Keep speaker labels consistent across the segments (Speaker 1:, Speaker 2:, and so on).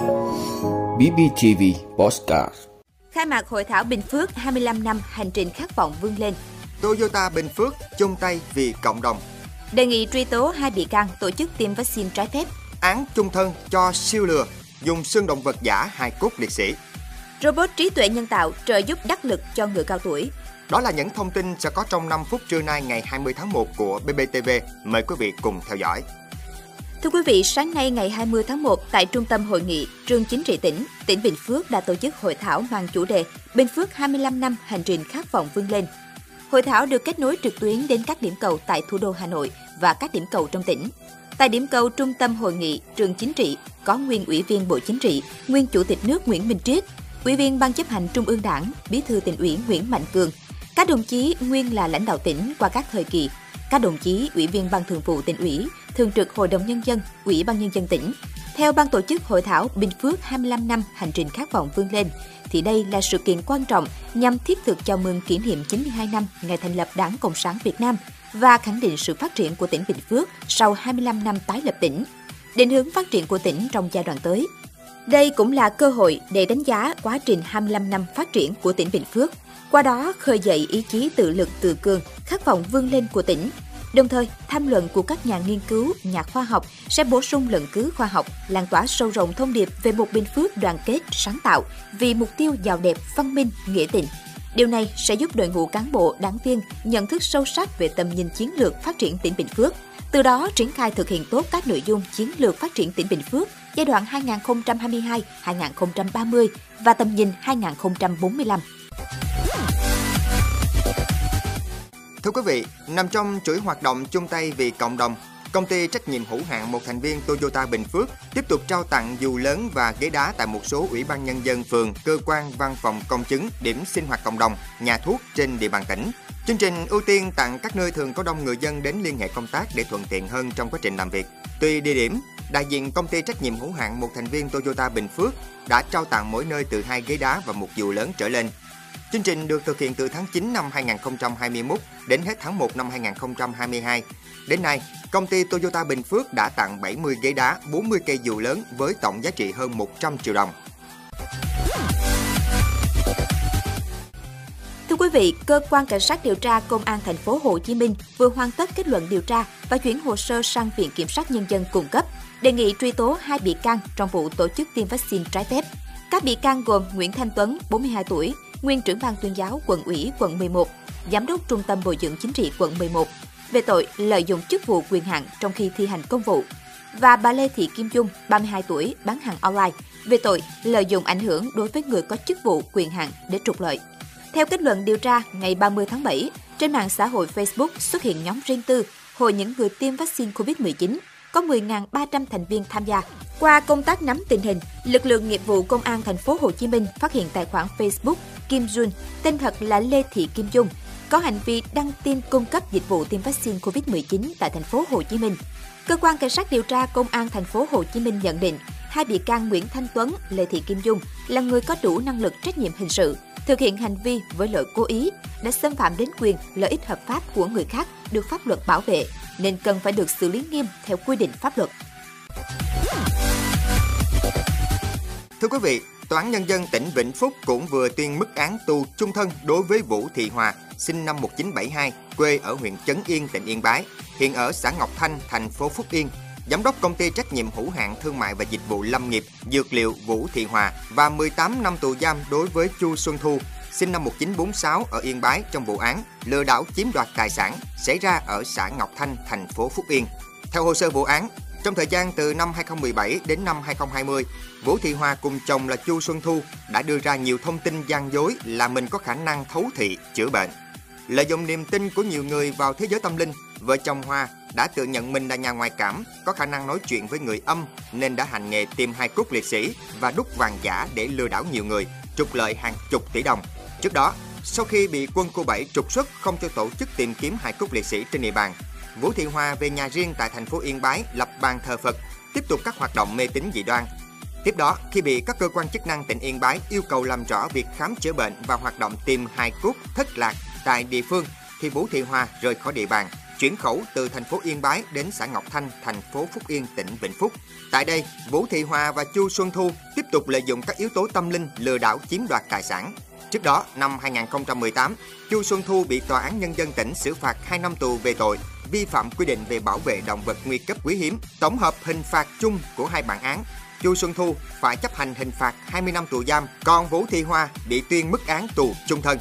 Speaker 1: BBTV Postcard
Speaker 2: Khai mạc hội thảo Bình Phước 25 năm hành trình khát vọng vươn lên.
Speaker 3: Toyota Bình Phước chung tay vì cộng đồng.
Speaker 2: Đề nghị truy tố hai bị can tổ chức tiêm vaccine trái phép.
Speaker 3: Án chung thân cho siêu lừa, dùng xương động vật giả hài cốt liệt sĩ.
Speaker 2: Robot trí tuệ nhân tạo trợ giúp đắc lực cho người cao tuổi.
Speaker 3: Đó là những thông tin sẽ có trong 5 phút trưa nay ngày 20 tháng 1 của BBTV. Mời quý vị cùng theo dõi.
Speaker 2: Thưa quý vị, sáng nay ngày 20 tháng 1 tại Trung tâm Hội nghị Trường Chính trị tỉnh, tỉnh Bình Phước đã tổ chức hội thảo mang chủ đề Bình Phước 25 năm hành trình khát vọng vươn lên. Hội thảo được kết nối trực tuyến đến các điểm cầu tại thủ đô Hà Nội và các điểm cầu trong tỉnh. Tại điểm cầu Trung tâm Hội nghị Trường Chính trị có nguyên Ủy viên Bộ Chính trị, nguyên Chủ tịch nước Nguyễn Minh Triết, Ủy viên Ban chấp hành Trung ương Đảng, Bí thư tỉnh ủy Nguyễn Mạnh Cường, các đồng chí nguyên là lãnh đạo tỉnh qua các thời kỳ, các đồng chí Ủy viên Ban Thường vụ tỉnh ủy, Thường trực Hội đồng Nhân dân, Ủy ban Nhân dân tỉnh. Theo ban tổ chức hội thảo Bình Phước 25 năm hành trình khát vọng vươn lên, thì đây là sự kiện quan trọng nhằm thiết thực chào mừng kỷ niệm 92 năm ngày thành lập Đảng Cộng sản Việt Nam và khẳng định sự phát triển của tỉnh Bình Phước sau 25 năm tái lập tỉnh, định hướng phát triển của tỉnh trong giai đoạn tới. Đây cũng là cơ hội để đánh giá quá trình 25 năm phát triển của tỉnh Bình Phước, qua đó khơi dậy ý chí tự lực tự cường, khát vọng vươn lên của tỉnh. Đồng thời, tham luận của các nhà nghiên cứu, nhà khoa học sẽ bổ sung luận cứ khoa học, lan tỏa sâu rộng thông điệp về một Bình Phước đoàn kết, sáng tạo vì mục tiêu giàu đẹp, văn minh, nghĩa tình. Điều này sẽ giúp đội ngũ cán bộ, đảng viên nhận thức sâu sắc về tầm nhìn chiến lược phát triển tỉnh Bình Phước, từ đó triển khai thực hiện tốt các nội dung chiến lược phát triển tỉnh Bình Phước giai đoạn 2022-2030 và tầm nhìn 2045.
Speaker 3: Thưa quý vị, nằm trong chuỗi hoạt động chung tay vì cộng đồng, công ty trách nhiệm hữu hạn một thành viên Toyota Bình Phước tiếp tục trao tặng dù lớn và ghế đá tại một số ủy ban nhân dân phường, cơ quan, văn phòng công chứng, điểm sinh hoạt cộng đồng, nhà thuốc trên địa bàn tỉnh. Chương trình ưu tiên tặng các nơi thường có đông người dân đến liên hệ công tác để thuận tiện hơn trong quá trình làm việc. Tùy địa điểm, đại diện công ty trách nhiệm hữu hạn một thành viên Toyota Bình Phước đã trao tặng mỗi nơi từ hai ghế đá và một dù lớn trở lên Chương trình được thực hiện từ tháng 9 năm 2021 đến hết tháng 1 năm 2022. Đến nay, công ty Toyota Bình Phước đã tặng 70 ghế đá, 40 cây dù lớn với tổng giá trị hơn 100 triệu đồng.
Speaker 2: Vị, cơ quan cảnh sát điều tra công an thành phố Hồ Chí Minh vừa hoàn tất kết luận điều tra và chuyển hồ sơ sang Viện Kiểm sát nhân dân cung cấp, đề nghị truy tố hai bị can trong vụ tổ chức tiêm vaccine trái phép. Các bị can gồm Nguyễn Thanh Tuấn, 42 tuổi, nguyên trưởng ban tuyên giáo quận ủy quận 11, giám đốc trung tâm bồi dưỡng chính trị quận 11, về tội lợi dụng chức vụ quyền hạn trong khi thi hành công vụ. Và bà Lê Thị Kim Dung, 32 tuổi, bán hàng online, về tội lợi dụng ảnh hưởng đối với người có chức vụ quyền hạn để trục lợi. Theo kết luận điều tra, ngày 30 tháng 7, trên mạng xã hội Facebook xuất hiện nhóm riêng tư hội những người tiêm vaccine COVID-19, có 10.300 thành viên tham gia. Qua công tác nắm tình hình, lực lượng nghiệp vụ công an thành phố Hồ Chí Minh phát hiện tài khoản Facebook Kim Jun, tên thật là Lê Thị Kim Dung, có hành vi đăng tin cung cấp dịch vụ tiêm vaccine COVID-19 tại thành phố Hồ Chí Minh. Cơ quan cảnh sát điều tra công an thành phố Hồ Chí Minh nhận định, hai bị can Nguyễn Thanh Tuấn, Lê Thị Kim Dung là người có đủ năng lực trách nhiệm hình sự, thực hiện hành vi với lỗi cố ý, đã xâm phạm đến quyền lợi ích hợp pháp của người khác được pháp luật bảo vệ, nên cần phải được xử lý nghiêm theo quy định pháp luật.
Speaker 3: Thưa quý vị, Tòa án Nhân dân tỉnh Vĩnh Phúc cũng vừa tuyên mức án tù chung thân đối với Vũ Thị Hòa, sinh năm 1972, quê ở huyện Trấn Yên, tỉnh Yên Bái, hiện ở xã Ngọc Thanh, thành phố Phúc Yên, giám đốc công ty trách nhiệm hữu hạn thương mại và dịch vụ lâm nghiệp dược liệu Vũ Thị Hòa và 18 năm tù giam đối với Chu Xuân Thu, sinh năm 1946 ở Yên Bái trong vụ án lừa đảo chiếm đoạt tài sản xảy ra ở xã Ngọc Thanh, thành phố Phúc Yên. Theo hồ sơ vụ án, trong thời gian từ năm 2017 đến năm 2020, Vũ Thị hòa cùng chồng là Chu Xuân Thu đã đưa ra nhiều thông tin gian dối là mình có khả năng thấu thị, chữa bệnh. Lợi dụng niềm tin của nhiều người vào thế giới tâm linh, vợ chồng Hoa đã tự nhận mình là nhà ngoại cảm, có khả năng nói chuyện với người âm nên đã hành nghề tìm hai cốt liệt sĩ và đúc vàng giả để lừa đảo nhiều người, trục lợi hàng chục tỷ đồng. Trước đó, sau khi bị quân khu 7 trục xuất không cho tổ chức tìm kiếm hai cốt liệt sĩ trên địa bàn, Vũ Thị Hoa về nhà riêng tại thành phố Yên Bái lập bàn thờ Phật, tiếp tục các hoạt động mê tín dị đoan. Tiếp đó, khi bị các cơ quan chức năng tỉnh Yên Bái yêu cầu làm rõ việc khám chữa bệnh và hoạt động tìm hài cốt thất lạc tại địa phương, thì Vũ Thị Hoa rời khỏi địa bàn, chuyển khẩu từ thành phố Yên Bái đến xã Ngọc Thanh, thành phố Phúc Yên, tỉnh Vĩnh Phúc. Tại đây, Vũ Thị Hòa và Chu Xuân Thu tiếp tục lợi dụng các yếu tố tâm linh lừa đảo chiếm đoạt tài sản. Trước đó, năm 2018, Chu Xuân Thu bị Tòa án Nhân dân tỉnh xử phạt 2 năm tù về tội vi phạm quy định về bảo vệ động vật nguy cấp quý hiếm. Tổng hợp hình phạt chung của hai bản án, Chu Xuân Thu phải chấp hành hình phạt 20 năm tù giam, còn Vũ Thị Hoa bị tuyên mức án tù chung thân.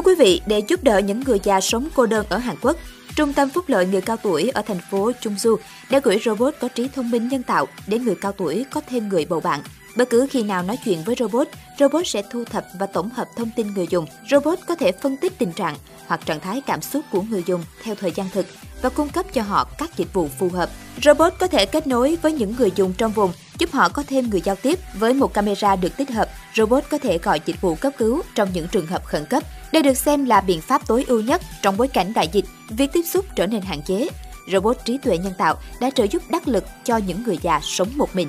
Speaker 2: Thưa quý vị, để giúp đỡ những người già sống cô đơn ở Hàn Quốc, Trung tâm Phúc lợi người cao tuổi ở thành phố Chungju đã gửi robot có trí thông minh nhân tạo để người cao tuổi có thêm người bầu bạn. Bất cứ khi nào nói chuyện với robot, robot sẽ thu thập và tổng hợp thông tin người dùng. Robot có thể phân tích tình trạng hoặc trạng thái cảm xúc của người dùng theo thời gian thực và cung cấp cho họ các dịch vụ phù hợp. Robot có thể kết nối với những người dùng trong vùng, giúp họ có thêm người giao tiếp. Với một camera được tích hợp, robot có thể gọi dịch vụ cấp cứu trong những trường hợp khẩn cấp. Đây được xem là biện pháp tối ưu nhất trong bối cảnh đại dịch, việc tiếp xúc trở nên hạn chế. Robot trí tuệ nhân tạo đã trợ giúp đắc lực cho những người già sống một mình.